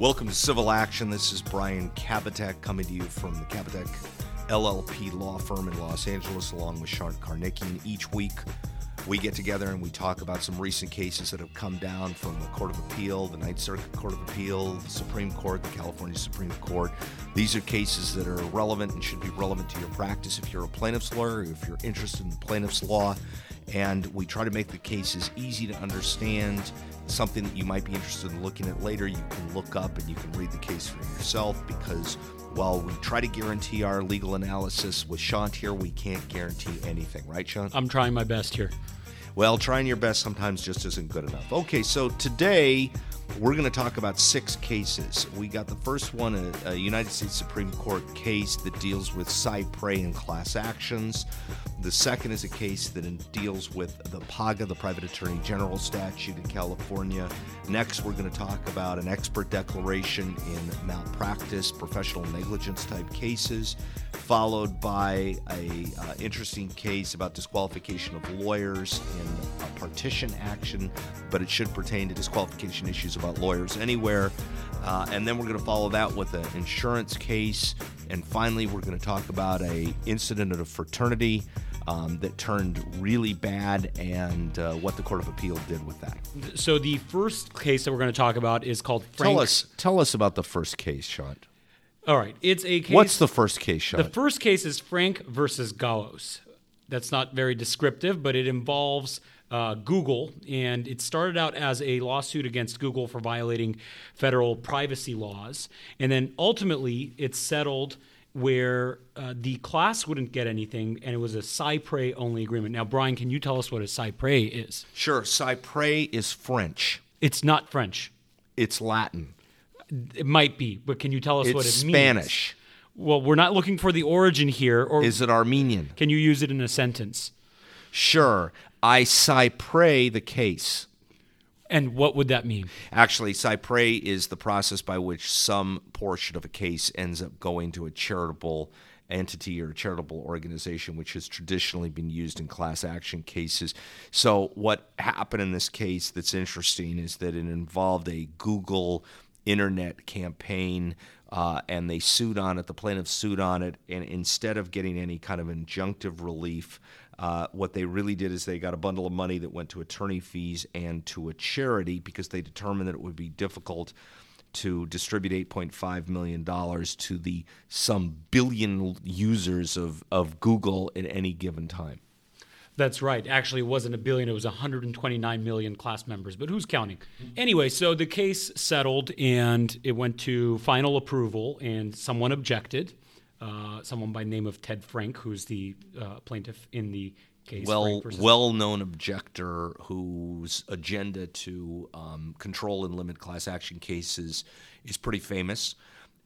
Welcome to Civil Action. This is Brian Kabateck coming to you from the Kabateck LLP law firm in Los Angeles, along with Sean Karnicki. And each week, we get together and we talk about some recent cases that have come down from the Court of Appeal, the Ninth Circuit Court of Appeal, the Supreme Court, the California Supreme Court. These are cases that are relevant and should be relevant to your practice if you're a plaintiff's lawyer, if you're interested in plaintiff's law. And we try to make the cases easy to understand, something that you might be interested in looking at later. You can look up and you can read the case for yourself because while we try to guarantee our legal analysis with Sean here, we can't guarantee anything, right, Sean? I'm trying my best here. Well, trying your best sometimes just isn't good enough. Okay, so today we're going to talk about six cases. We got the first one, a, a United States Supreme Court case that deals with cy pres and class actions. The second is a case that deals with the PAGA, the Private Attorney General statute in California. Next, we're going to talk about an expert declaration in malpractice, professional negligence type cases, followed by a uh, interesting case about disqualification of lawyers in partition action, but it should pertain to disqualification issues about lawyers anywhere. Uh, and then we're going to follow that with an insurance case, and finally, we're going to talk about a incident at a fraternity um, that turned really bad and uh, what the Court of Appeal did with that. So the first case that we're going to talk about is called Frank. Tell us, tell us about the first case, Sean. All right, it's a case. What's the first case, Sean? The first case is Frank versus Gaos. That's not very descriptive, but it involves uh, Google, and it started out as a lawsuit against Google for violating federal privacy laws, and then ultimately it settled where uh, the class wouldn't get anything, and it was a cy pres only agreement. Now, Brian, can you tell us what a cy pres is? Sure. Cy pres is French. It's not French. It's Latin. It might be, but can you tell us it's what it Spanish. means? Spanish. Well, we're not looking for the origin here. Or is it Armenian? Can you use it in a sentence? Sure. I cy pres the case. And what would that mean? Actually, cy pres is the process by which some portion of a case ends up going to a charitable entity or a charitable organization, which has traditionally been used in class action cases. So, what happened in this case that's interesting is that it involved a Google internet campaign. Uh, and they sued on it. The plaintiff sued on it, and instead of getting any kind of injunctive relief, uh, what they really did is they got a bundle of money that went to attorney fees and to a charity because they determined that it would be difficult to distribute $8.5 million to the some billion users of, of Google at any given time. That's right. Actually, it wasn't a billion, it was 129 million class members, but who's counting? Anyway, so the case settled and it went to final approval, and someone objected. Uh, someone by the name of Ted Frank, who's the uh, plaintiff in the case. Well, well-known objector whose agenda to um, control and limit class action cases is pretty famous,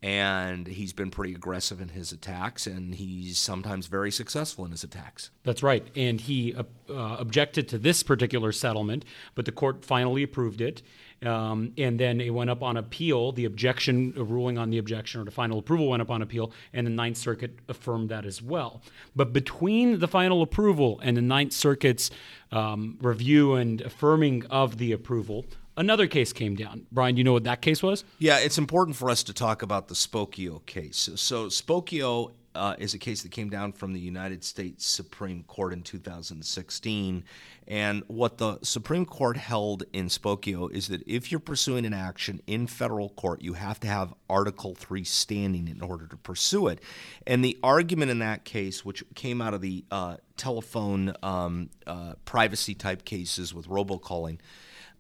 and he's been pretty aggressive in his attacks, and he's sometimes very successful in his attacks. That's right, and he uh objected to this particular settlement, but the court finally approved it. Um, and then it went up on appeal. The objection, ruling on the objection or the final approval went up on appeal, and the Ninth Circuit affirmed that as well. But between the final approval and the Ninth Circuit's um, review and affirming of the approval, another case came down. Brian, do you know what that case was? Yeah, it's important for us to talk about the Spokeo case. So, Spokeo uh, is a case that came down from the United States Supreme Court in 2016. And what the Supreme Court held in Spokeo is that if you're pursuing an action in federal court, you have to have Article 3 standing in order to pursue it. And the argument in that case, which came out of the uh, telephone um, uh, privacy type cases with robocalling,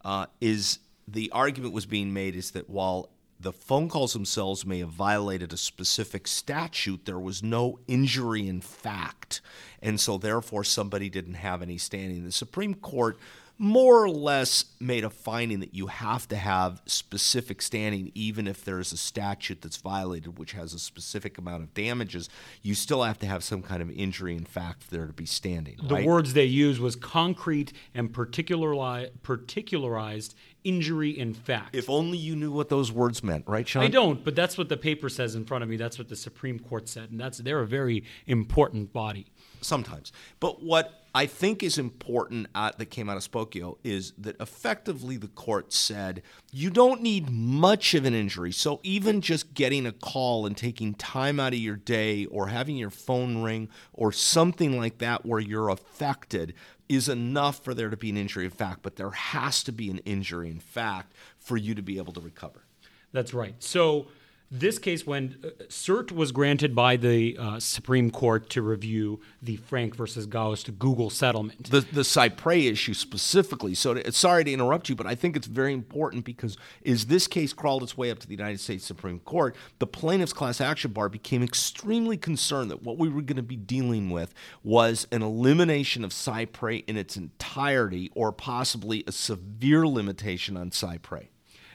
uh, is the argument was being made is that while the phone calls themselves may have violated a specific statute. There was no injury in fact. And so, therefore, somebody didn't have any standing. The Supreme Court more or less made a finding that you have to have specific standing, even if there's a statute that's violated, which has a specific amount of damages. You still have to have some kind of injury in fact for there to be standing. The right? words they used was concrete and particularized injury in fact. If only you knew what those words meant, right, Sean? I don't, but that's what the paper says in front of me. That's what the Supreme Court said, and that's they're a very important body. Sometimes, but what I think is important uh, that came out of Spokeo is that effectively the court said you don't need much of an injury. So even just getting a call and taking time out of your day or having your phone ring or something like that where you're affected is enough for there to be an injury in fact, but there has to be an injury in fact for you to be able to recover. That's right. So this case, when uh, cert was granted by the uh, Supreme Court to review the Frank versus Gaos Google settlement, the the cy pres issue specifically. So, to, sorry to interrupt you, but I think it's very important because as this case crawled its way up to the United States Supreme Court, the plaintiffs' class action bar became extremely concerned that what we were going to be dealing with was an elimination of cy pres in its entirety, or possibly a severe limitation on cy pres.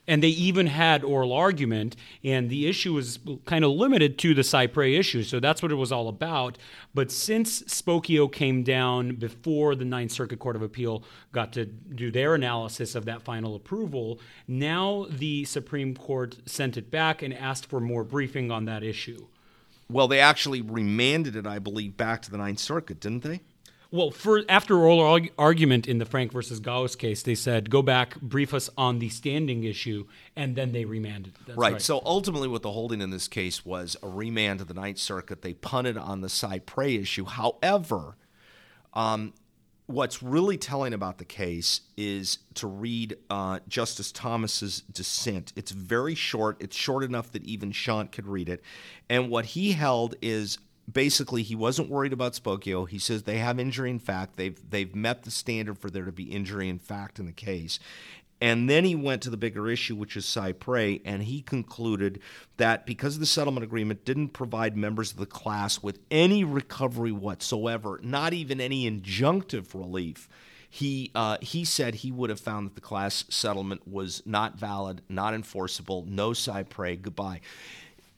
And they even had oral argument, and the issue was kind of limited to the cy pres issue. So that's what it was all about. But since Spokeo came down before the Ninth Circuit Court of Appeal got to do their analysis of that final approval, now the Supreme Court sent it back and asked for more briefing on that issue. Well, they actually remanded it, I believe, back to the Ninth Circuit, didn't they? Well, for after oral argument in the Frank versus Gaos case, they said go back, brief us on the standing issue, and then they remanded. Right. right. So ultimately, what the holding in this case was a remand to the Ninth Circuit. They punted on the cy pres issue. However, um, what's really telling about the case is to read uh, Justice Thomas's dissent. It's very short. It's short enough that even Sean could read it. And what he held is basically he wasn't worried about Spokeo. He says they have injury in fact. They've they've met the standard for there to be injury in fact in the case. And then he went to the bigger issue, which is cy pres, and he concluded that because the settlement agreement didn't provide members of the class with any recovery whatsoever, not even any injunctive relief, he uh, he said he would have found that the class settlement was not valid, not enforceable, no cy pres, goodbye.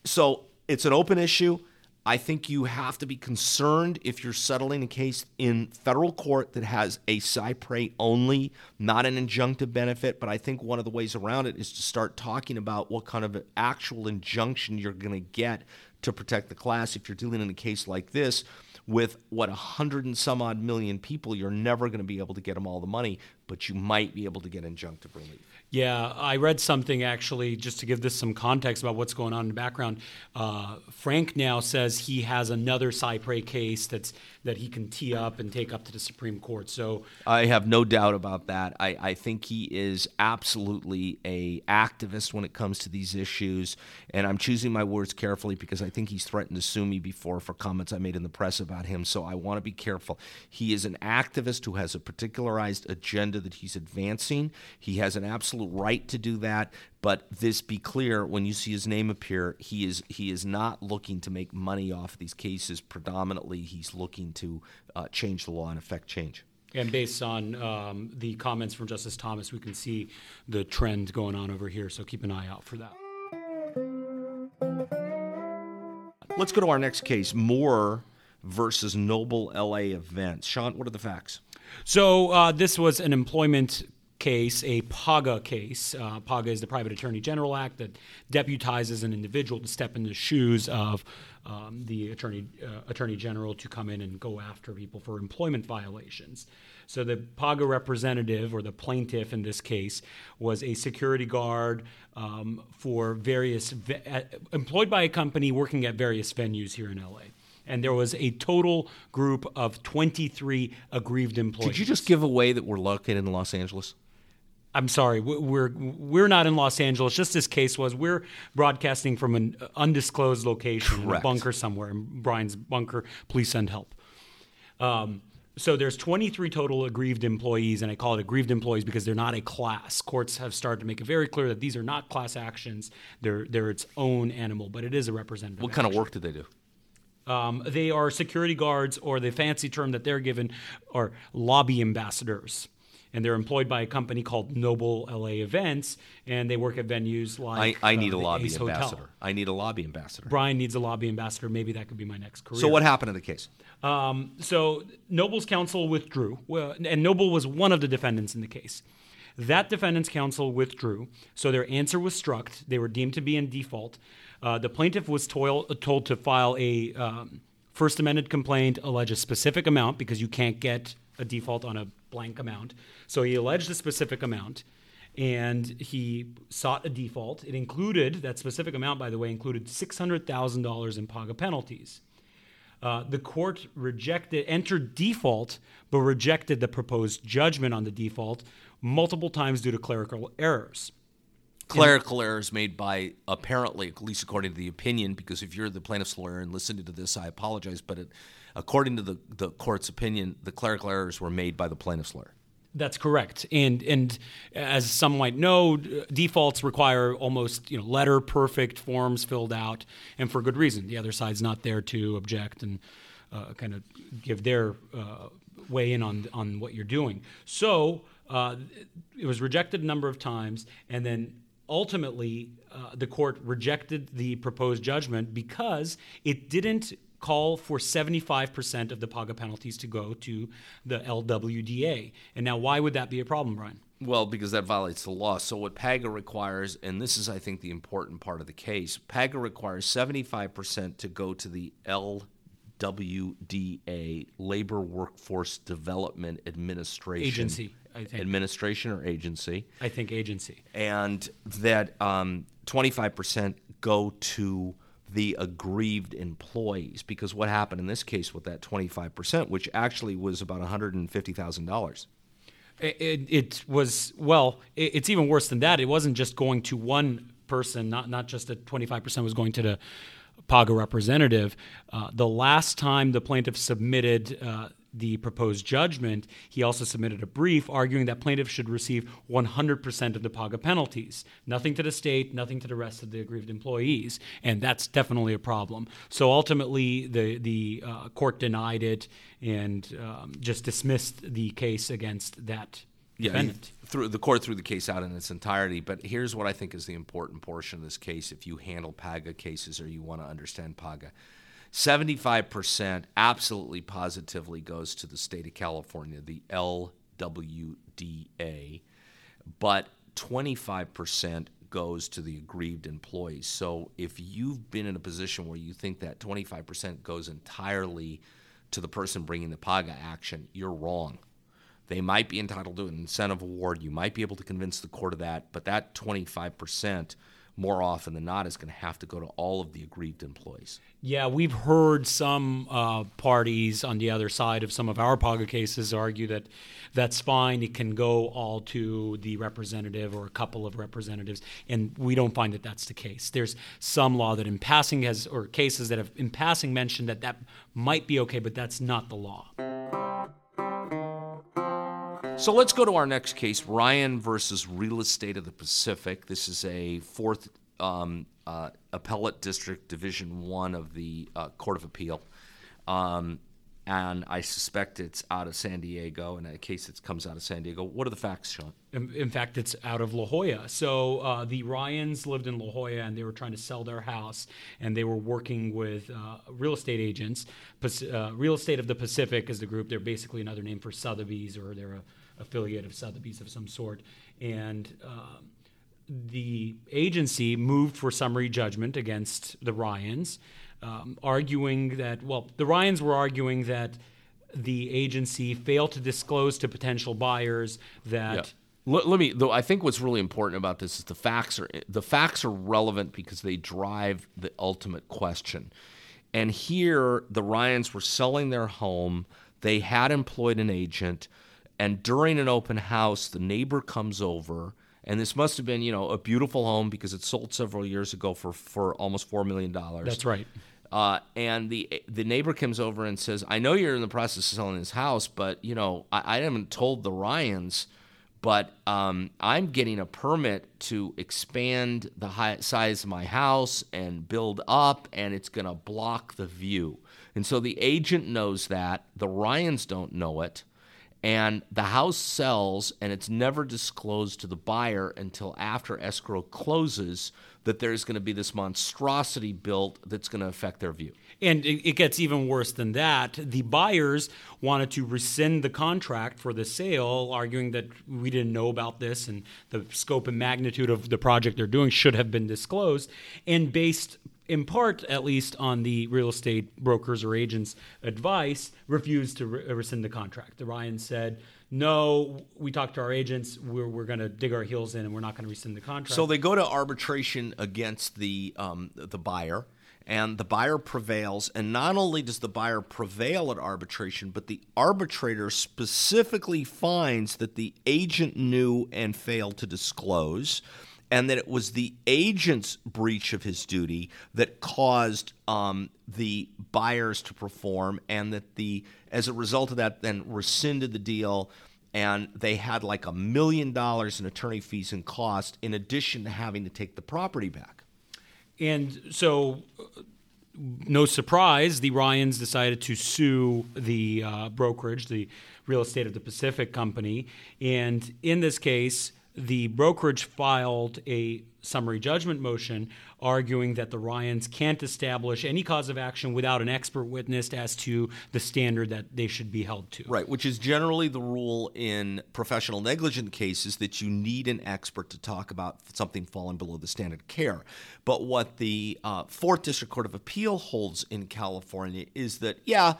So it's an open issue. I think you have to be concerned if you're settling a case in federal court that has a cy pres only, not an injunctive benefit. But I think one of the ways around it is to start talking about what kind of actual injunction you're going to get to protect the class. If you're dealing in a case like this with what a hundred and some odd million people, you're never going to be able to get them all the money, but you might be able to get injunctive relief. Yeah, I read something actually, just to give this some context about what's going on in the background. Uh, Frank now says he has another cy pres case that's that he can tee up and take up to the Supreme Court. So I have no doubt about that. I, I think he is absolutely a activist when it comes to these issues, and I'm choosing my words carefully because I think he's threatened to sue me before for comments I made in the press about him. So I want to be careful. He is an activist who has a particularized agenda that he's advancing. He has an absolute right to do that. But this be clear when you see his name appear, he is he is not looking to make money off of these cases. Predominantly, he's looking to uh, change the law and affect change. And based on um, the comments from Justice Thomas, we can see the trend going on over here. So keep an eye out for that. Let's go to our next case Moore versus Noble LA Events. Sean, what are the facts? So uh, this was an employment case, a PAGA case. Uh, PAGA is the Private Attorney General Act that deputizes an individual to step in the shoes of um, the Attorney uh, Attorney General to come in and go after people for employment violations. So the PAGA representative or the plaintiff in this case was a security guard um, for various ve- uh, employed by a company working at various venues here in LA and there was a total group of 23 aggrieved employees. Did you just give away that we're located in Los Angeles? I'm sorry, we're we're not in Los Angeles. Just this case was we're broadcasting from an undisclosed location, a bunker somewhere in Brian's bunker. Please send help. Um, so there's 23 total aggrieved employees, and I call it aggrieved employees because they're not a class. Courts have started to make it very clear that these are not class actions; they're they're its own animal, but it is a representative. What kind of work do they do? Um, they are security guards, or the fancy term that they're given are lobby ambassadors and they're employed by a company called Noble LA Events, and they work at venues like. I, I need uh, a lobby Ace ambassador. Hotel. I need a lobby ambassador. Brian needs a lobby ambassador. Maybe that could be my next career. So what happened in the case? Um, so Noble's counsel withdrew, and Noble was one of the defendants in the case. That defendant's counsel withdrew, so their answer was struck. They were deemed to be in default. Uh, the plaintiff was toil, told to file a um, First Amendment complaint, allege a specific amount because you can't get a default on a blank amount. So he alleged a specific amount and he sought a default. It included, that specific amount, by the way, included $600,000 in PAGA penalties. Uh, the court rejected, entered default, but rejected the proposed judgment on the default multiple times due to clerical errors. Clerical errors made by apparently, at least according to the opinion, because if you're the plaintiff's lawyer and listening to this, I apologize, but it, according to the, the court's opinion, the clerical errors were made by the plaintiff's lawyer. That's correct, and and as some might know, defaults require almost you know letter perfect forms filled out, and for good reason. The other side's not there to object and uh, kind of give their uh, in on on what you're doing. So uh, it was rejected a number of times, and then ultimately uh, the court rejected the proposed judgment because it didn't call for 75% of the PAGA penalties to go to the LWDA. And now, why would that be a problem, Brian? Well, because that violates the law. So, what PAGA requires, and this is, I think, the important part of the case PAGA requires 75% to go to the LWDA, Labor Workforce Development Administration. Agency, I think. Administration or agency. I think agency. And that um, 25% go to the aggrieved employees. Because what happened in this case with that 25% which actually was about $150,000 it, it, was well it, it's even worse than that. It wasn't just going to one person not not just that 25% was going to the paga representative. Uh, the last time the plaintiff submitted uh, the proposed judgment, he also submitted a brief arguing that plaintiffs should receive 100% of the PAGA penalties. Nothing to the state, nothing to the rest of the aggrieved employees. And that's definitely a problem. So ultimately, the, the uh, court denied it and um, just dismissed the case against that yeah, defendant. Through, the court threw the case out in its entirety. But here's what I think is the important portion of this case if you handle PAGA cases or you want to understand PAGA. 75% absolutely positively goes to the state of California, the LWDA, but 25% goes to the aggrieved employees. So if you've been in a position where you think that 25% goes entirely to the person bringing the PAGA action, you're wrong. They might be entitled to an incentive award. You might be able to convince the court of that, but that 25% more often than not is going to have to go to all of the aggrieved employees. Yeah, we've heard some uh, parties on the other side of some of our PAGA cases argue that that's fine. It can go all to the representative or a couple of representatives, and we don't find that that's the case. There's some law that in passing has, or cases that have in passing mentioned that that might be okay, but that's not the law. So let's go to our next case Ryan versus Real Estate of the Pacific. This is a fourth um, uh, appellate district, Division One of the uh, Court of Appeal. Um, and I suspect it's out of San Diego. In a case that comes out of San Diego, what are the facts, Sean? In, in fact, it's out of La Jolla. So uh, the Ryans lived in La Jolla, and they were trying to sell their house, and they were working with uh, real estate agents. Uh, real Estate of the Pacific is the group. They're basically another name for Sotheby's, or they're a affiliate of Sotheby's of some sort. And uh, the agency moved for summary judgment against the Ryans, um, arguing that, well, the Ryans were arguing that the agency failed to disclose to potential buyers that. Yeah. Let, let, me though I think what's really important about this is the facts are the facts are relevant because they drive the ultimate question. And here the Ryans were selling their home. They had employed an agent and during an open house, the neighbor comes over, and this must have been, you know, a beautiful home because it sold several years ago for for almost four million dollars. That's right. Uh, and the the neighbor comes over and says, "I know you're in the process of selling this house, but you know, I, I haven't told the Ryans, but um, I'm getting a permit to expand the high, size of my house and build up, and it's going to block the view." And so the agent knows that the Ryans don't know it and the house sells and it's never disclosed to the buyer until after escrow closes that there's going to be this monstrosity built that's going to affect their view. And it, gets even worse than that. The buyers wanted to rescind the contract for the sale, arguing that we didn't know about this and the scope and magnitude of the project they're doing should have been disclosed. And based in part, at least on the real estate brokers or agents' advice, refused to re- rescind the contract. The Ryan said, no, we talked to our agents. We're, we're going to dig our heels in, and we're not going to rescind the contract. So they go to arbitration against the um, the buyer, and the buyer prevails. And not only does the buyer prevail at arbitration, but the arbitrator specifically finds that the agent knew and failed to disclose. And that it was the agent's breach of his duty that caused um, the buyers to perform, and that the as a result of that, then rescinded the deal and they had like a million dollars in attorney fees and cost in addition to having to take the property back. And so, uh, no surprise, the Ryans decided to sue the uh, brokerage, the Real Estate of the Pacific Company. And in this case, the brokerage filed a summary judgment motion arguing that the Ryans can't establish any cause of action without an expert witness as to the standard that they should be held to. Right, which is generally the rule in professional negligent cases that you need an expert to talk about something falling below the standard of care. But what the uh, Fourth District Court of Appeal holds in California is that, yeah,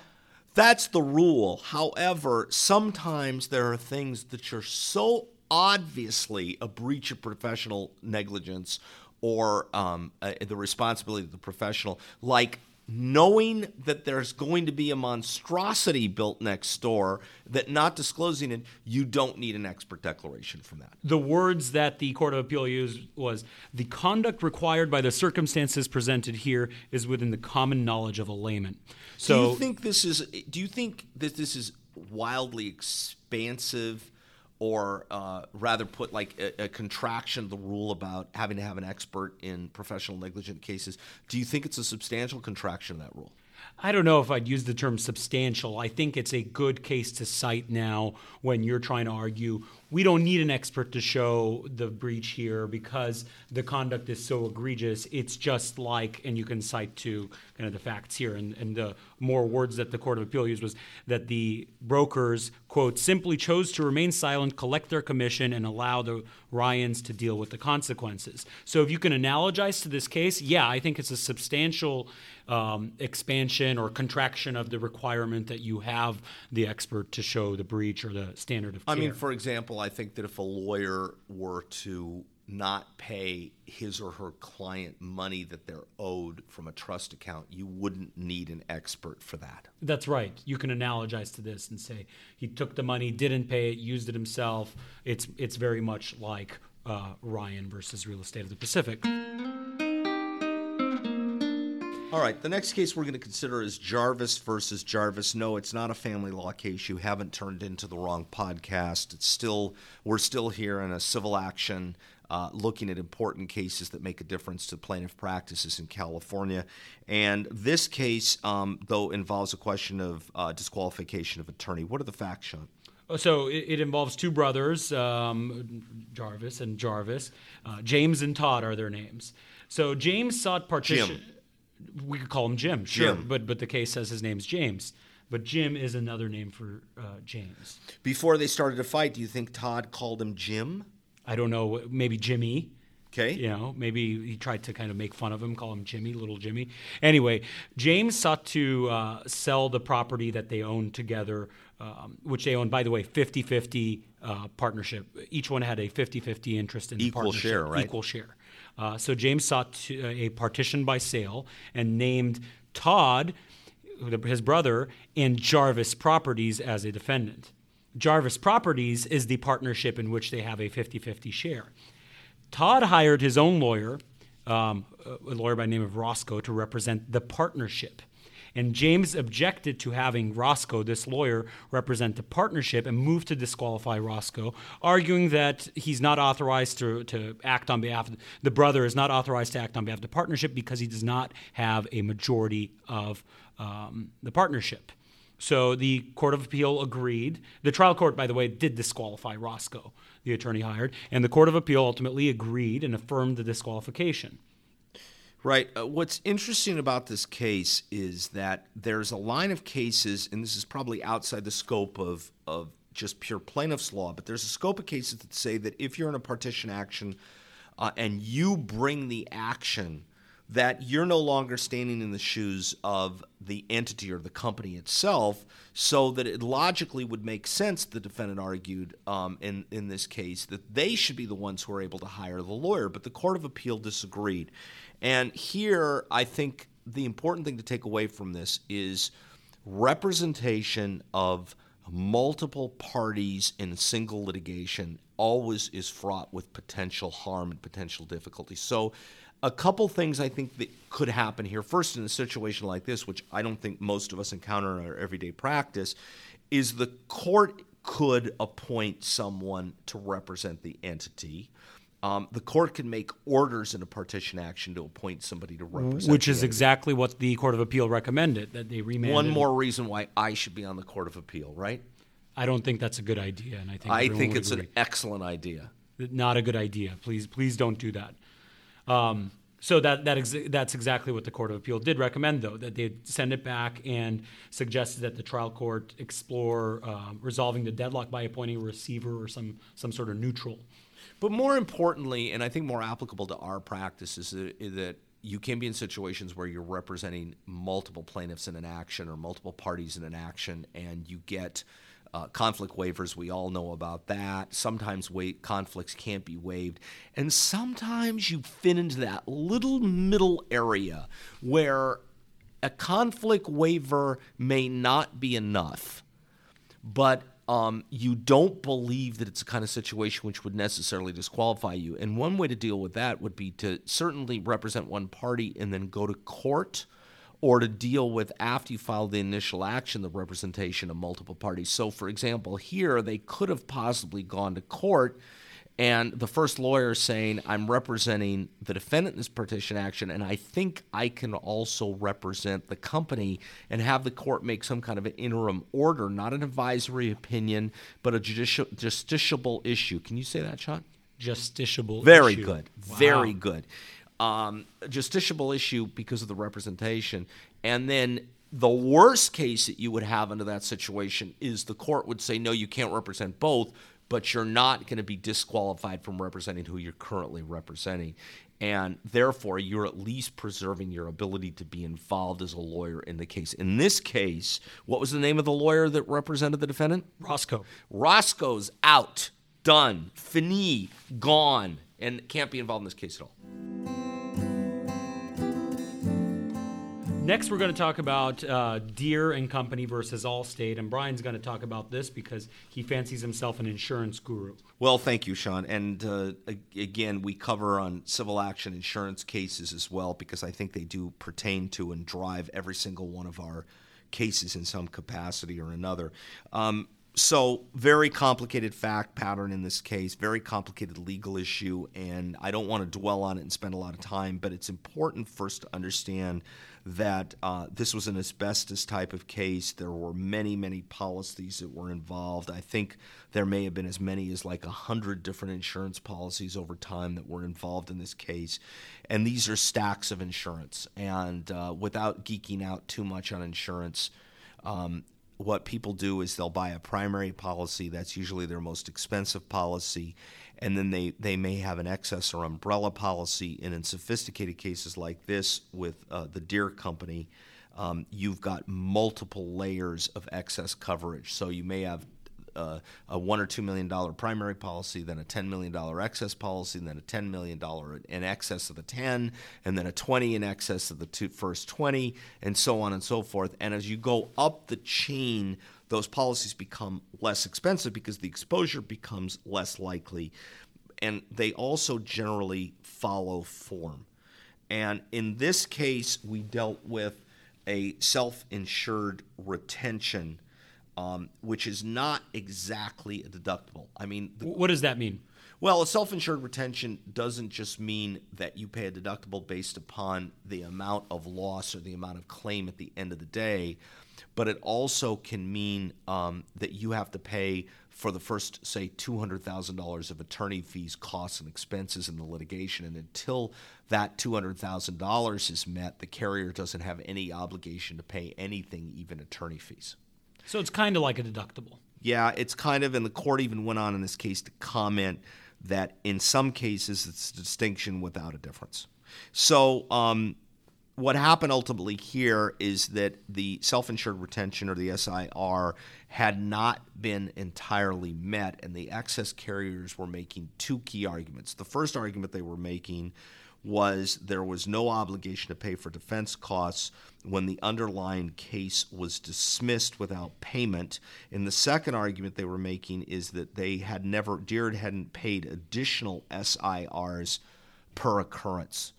that's the rule. However, sometimes there are things that are so obviously a breach of professional negligence or um, uh, the responsibility of the professional, like knowing that there's going to be a monstrosity built next door that not disclosing it you don't need an expert declaration from that. The words that the court of appeal used was the conduct required by the circumstances presented here is within the common knowledge of a layman. So do you think this is do you think that this is wildly expansive or uh, rather put like a, a, contraction of the rule about having to have an expert in professional negligent cases. Do you think it's a substantial contraction of that rule? I don't know if I'd use the term substantial. I think it's a good case to cite now when you're trying to argue we don't need an expert to show the breach here because the conduct is so egregious. It's just like, and you can cite to kind of the facts here, and, and the more words that the Court of Appeal used was that the brokers, quote, simply chose to remain silent, collect their commission, and allow the Ryans to deal with the consequences. So if you can analogize to this case, yeah, I think it's a substantial um, expansion or contraction of the requirement that you have the expert to show the breach or the standard of care. I mean, for example, I think that if a lawyer were to not pay his or her client money that they're owed from a trust account, you wouldn't need an expert for that. That's right. You can analogize to this and say he took the money, didn't pay it, used it himself. It's it's very much like uh, Ryan versus Real Estate of the Pacific. All right, the next case we're going to consider is Jarvis versus Jarvis. No, it's not a family law case. You haven't turned into the wrong podcast. It's still we're still here in a civil action uh, looking at important cases that make a difference to plaintiff practices in California. And this case, um, though, involves a question of uh, disqualification of attorney. What are the facts, Sean? Uh, so it, it involves two brothers, um, Jarvis and Jarvis. Uh, James and Todd are their names. So James sought partition. Jim we could call him Jim, sure. Jim. But but the case says his name's James. But Jim is another name for uh, James. Before they started to fight, do you think Todd called him Jim? I don't know. Maybe Jimmy. Okay. You know, maybe he tried to kind of make fun of him, call him Jimmy, little Jimmy. Anyway, James sought to uh, sell the property that they owned together, um, which they owned, by the way, 50 50 uh, partnership. Each one had a 50 50 interest in Equal the partnership. share, right? Equal share. Uh, so James sought to, uh, a partition by sale and named Todd, his brother, and Jarvis Properties as a defendant. Jarvis Properties is the partnership in which they have a 50 50 share. Todd hired his own lawyer, um, a lawyer by the name of Roscoe, to represent the partnership. And James objected to having Roscoe, this lawyer, represent the partnership and moved to disqualify Roscoe, arguing that he's not authorized to, to act on behalf of the brother is not authorized to act on behalf of the partnership because he does not have a majority of um, the partnership. So the Court of Appeal agreed. The trial court, by the way, did disqualify Roscoe, the attorney hired, and the Court of Appeal ultimately agreed and affirmed the disqualification. Right. Uh, what's interesting about this case is that there's a line of cases, and this is probably outside the scope of, of just pure plaintiff's law, but there's a scope of cases that say that if you're in a partition action uh, and you bring the action that you're no longer standing in the shoes of the entity or the company itself, so that it logically would make sense, the defendant argued um, in, in this case, that they should be the ones who are able to hire the lawyer. But the Court of Appeal disagreed. And here, I think the important thing to take away from this is representation of multiple parties in single litigation always is fraught with potential harm and potential difficulty. So, a couple things I think that could happen here. First, in a situation like this, which I don't think most of us encounter in our everyday practice, is the court could appoint someone to represent the entity. Um, the court can make orders in a partition action to appoint somebody to represent. Which is entity. exactly what the Court of Appeal recommended that they remanded. one more reason why I should be on the Court of Appeal, right? I don't think that's a good idea, and I think I think it's an excellent idea. not a good idea. Please, please don't do that. Um, so that that ex- that's exactly what the Court of Appeal did recommend, though, that they send it back and suggested that the trial court explore um, resolving the deadlock by appointing a receiver or some some sort of neutral. But more importantly, and I think more applicable to our practice, is that, is that you can be in situations where you're representing multiple plaintiffs in an action or multiple parties in an action, and you get uh, conflict waivers. We all know about that. Sometimes conflicts can't be waived. And sometimes you fit into that little middle area where a conflict waiver may not be enough but um, you don't believe that it's a kind of situation which would necessarily disqualify you. And one way to deal with that would be to certainly represent one party and then go to court, or to deal with after you file the initial action the representation of multiple parties. So, for example, here they could have possibly gone to court. And the first lawyer saying, I'm representing the defendant in this partition action, and I think I can also represent the company and have the court make some kind of an interim order, not an advisory opinion, but a judicial, justiciable issue. Can you say that, Sean? Justiciable. Very issue. good. Wow. Very good. Um, justiciable issue because of the representation. And then the worst case that you would have under that situation is the court would say, no, you can't represent both, but you're not going to be disqualified from representing who you're currently representing. And therefore, you're at least preserving your ability to be involved as a lawyer in the case. In this case, what was the name of the lawyer that represented the defendant? Roscoe. Roscoe's out, done, fini, gone, and can't be involved in this case at all. Next, we're going to talk about uh, Deere and Company versus Allstate, and Brian's going to talk about this because he fancies himself an insurance guru. Well, thank you, Sean. And uh, again, we cover on civil action insurance cases as well because I think they do pertain to and drive every single one of our cases in some capacity or another. Um, so, very complicated fact pattern in this case, very complicated legal issue, and I don't want to dwell on it and spend a lot of time, but it's important first to understand that uh, this was an asbestos type of case. There were many, many policies that were involved. I think there may have been as many as like a hundred different insurance policies over time that were involved in this case, and these are stacks of insurance. And uh, without geeking out too much on insurance, um, what people do is they'll buy a primary policy that's usually their most expensive policy and then they, they may have an excess or umbrella policy and in sophisticated cases like this with uh, the Deere company um, you've got multiple layers of excess coverage. So you may have uh, a one or two million dollar primary policy, then a ten million dollar excess policy, then a ten million dollar in excess of the ten, and then a twenty in excess of the two, first twenty, and so on and so forth. And as you go up the chain, those policies become less expensive because the exposure becomes less likely, and they also generally follow form. And in this case, we dealt with a self insured retention, um, which is not exactly a deductible. I mean, the, What does that mean? well, a self insured retention doesn't just mean that you pay a deductible based upon the amount of loss or the amount of claim at the end of the day, but it also can mean um, that you have to pay for the first, say, $200,000 of attorney fees, costs, and expenses in the litigation. And until that $200,000 is met, the carrier doesn't have any obligation to pay anything, even attorney fees. So it's kind of like a deductible. Yeah, it's kind of, and the court even went on in this case to comment that in some cases it's a distinction without a difference. So, um, what happened ultimately here is that the self insured retention or the SIR had not been entirely met, and the excess carriers were making two key arguments. The first argument they were making was there was no obligation to pay for defense costs when the underlying case was dismissed without payment. And the second argument they were making is that they had never, DIRD hadn't paid additional SIRs per occurrence.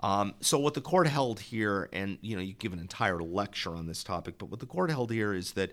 Um, so what the court held here, and you know, you give an entire lecture on this topic, but what the court held here is that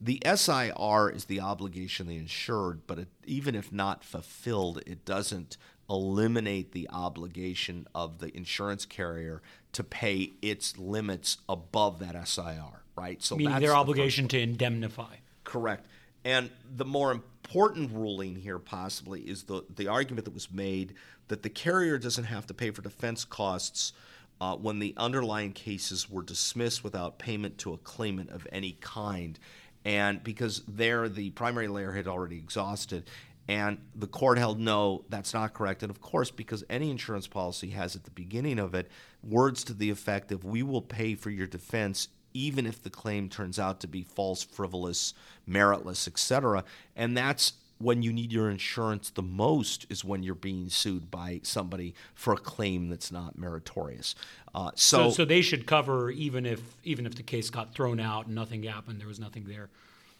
the SIR is the obligation of the insured, but it, even if not fulfilled, it doesn't eliminate the obligation of the insurance carrier to pay its limits above that SIR, right? So meaning their the obligation to indemnify. Correct. And the more important ruling here possibly is the the argument that was made that the carrier doesn't have to pay for defense costs uh, when the underlying cases were dismissed without payment to a claimant of any kind. And because there the primary layer had already exhausted, and the court held no, that's not correct. And of course, because any insurance policy has at the beginning of it words to the effect of we will pay for your defense even if the claim turns out to be false, frivolous, meritless, etc. And that's when you need your insurance the most is when you're being sued by somebody for a claim that's not meritorious. Uh, so, so, so they should cover even if even if the case got thrown out and nothing happened, there was nothing there.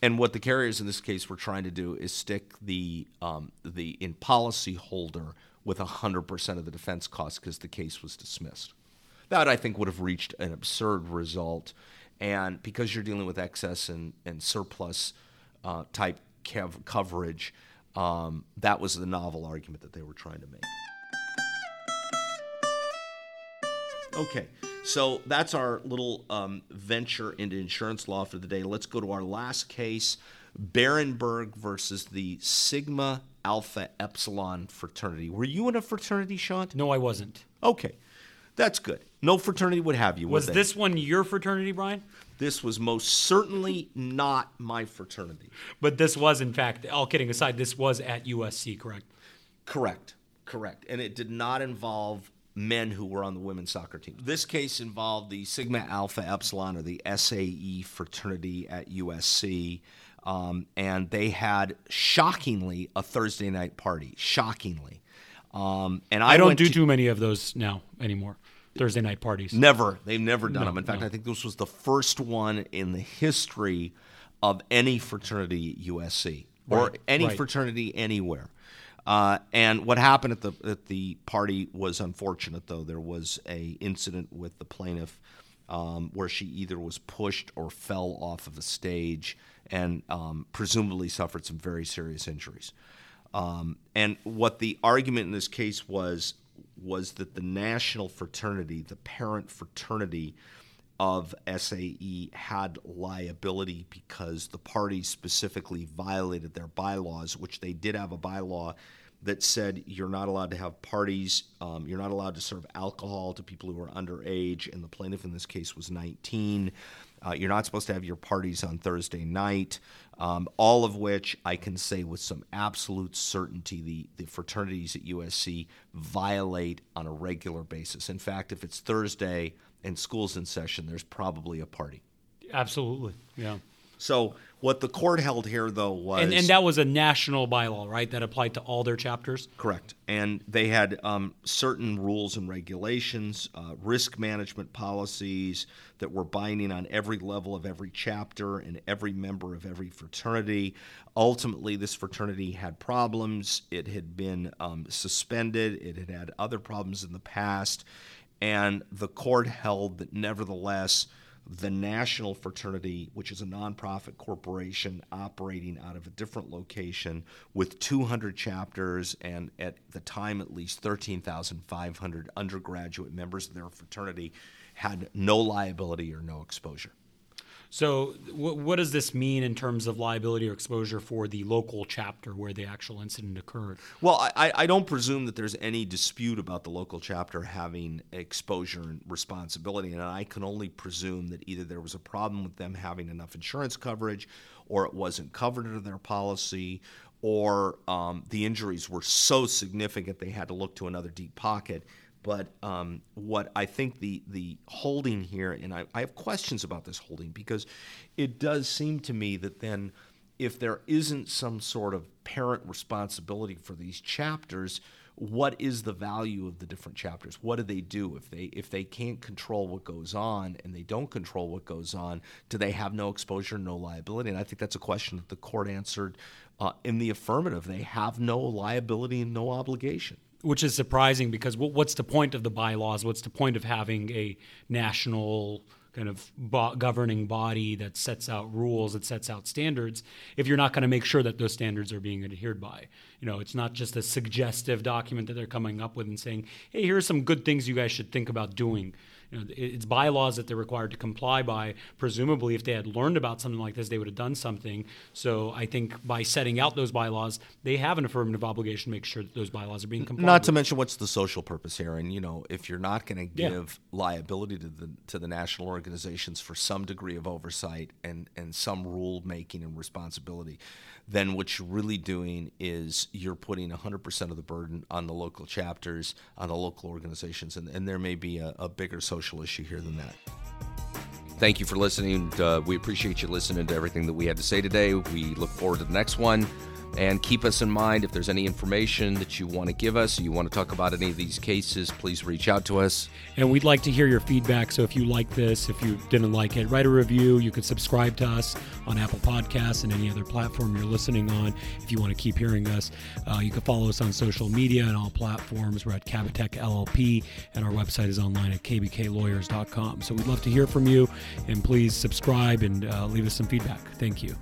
And what the carriers in this case were trying to do is stick the um, the in policy holder with 100% of the defense costs because the case was dismissed. That I think would have reached an absurd result. And because you're dealing with excess and, and surplus uh, type cav- coverage, um, that was the novel argument that they were trying to make. Okay, so that's our little um, venture into insurance law for the day. Let's go to our last case Barenborg versus the Sigma Alpha Epsilon fraternity. Were you in a fraternity, Sean? No, I wasn't. Okay, that's good. No fraternity would have you. Was this one your fraternity, Brian? This was most certainly not my fraternity. But this was, in fact, all kidding aside, this was at USC, correct? Correct, correct. And it did not involve men who were on the women's soccer team. This case involved the Sigma Alpha Epsilon or the SAE fraternity at USC. Um, and they had shockingly a Thursday night party. Shockingly. Um, and I, I don't do to, too many of those now anymore. Thursday night parties. Never. They've never done no, them. In fact, no. I think this was the first one in the history of any fraternity at USC or right, any right. fraternity anywhere. Uh, and what happened at the at the party was unfortunate, though. There was a incident with the plaintiff um, where she either was pushed or fell off of a stage and um, presumably suffered some very serious injuries. Um, and what the argument in this case was was that the national fraternity, the parent fraternity of SAE, had liability because the parties specifically violated their bylaws, which they did have a bylaw that said you're not allowed to have parties, um, you're not allowed to serve alcohol to people who are underage, and the plaintiff in this case was 19. Uh, you're not supposed to have your parties on Thursday night, um, all of which I can say with some absolute certainty the, the fraternities at USC violate on a regular basis. In fact, if it's Thursday and school's in session, there's probably a party. Absolutely, yeah. So what the court held here, though, was and, and, that was a national bylaw, right? That applied to all their chapters. Correct, and they had um, certain rules and regulations, uh, risk management policies that were binding on every level of every chapter and every member of every fraternity. Ultimately, this fraternity had problems. It had been um, suspended. It had had other problems in the past, and the court held that nevertheless the National Fraternity, which is a nonprofit corporation operating out of a different location with 200 chapters and at the time at least 13,500 undergraduate members of their fraternity, had no liability or no exposure. So, w- what does this mean in terms of liability or exposure for the local chapter where the actual incident occurred? Well, I, I don't presume that there's any dispute about the local chapter having exposure and responsibility, and I can only presume that either there was a problem with them having enough insurance coverage, or it wasn't covered under their policy, or um, the injuries were so significant they had to look to another deep pocket But um, what I think the the holding here, and I, I have questions about this holding because it does seem to me that then if there isn't some sort of parent responsibility for these chapters, what is the value of the different chapters? What do they do if they if they can't control what goes on and they don't control what goes on? Do they have no exposure, no liability? And I think that's a question that the court answered uh, in the affirmative. They have no liability and no obligation which is surprising because what's the point of the bylaws? What's the point of having a national kind of bo- governing body that sets out rules, that sets out standards, if you're not going to make sure that those standards are being adhered by? You know, it's not just a suggestive document that they're coming up with and saying, "Hey, here are some good things you guys should think about doing." You know, it's bylaws that they're required to comply by. Presumably, if they had learned about something like this, they would have done something. So I think by setting out those bylaws, they have an affirmative obligation to make sure that those bylaws are being complied. Not with. to mention what's the social purpose here, and you know, if you're not going to Yeah. give liability to the to the national organizations for some degree of oversight and and some rule making and responsibility, then what you're really doing is you're putting 100% of the burden on the local chapters, on the local organizations, and, and there may be a, a bigger social issue here than that. Thank you for listening. Uh, we appreciate you listening to everything that we had to say today. We look forward to the next one. And keep us in mind if there's any information that you want to give us, or you want to talk about any of these cases, please reach out to us. And we'd like to hear your feedback. So if you like this, if you didn't like it, write a review. You could subscribe to us on Apple Podcasts and any other platform you're listening on. If you want to keep hearing us, uh, you can follow us on social media and all platforms. We're at Kabateck LLP, and our website is online at kbklawyers.com. So we'd love to hear from you, and please subscribe and uh, leave us some feedback. Thank you.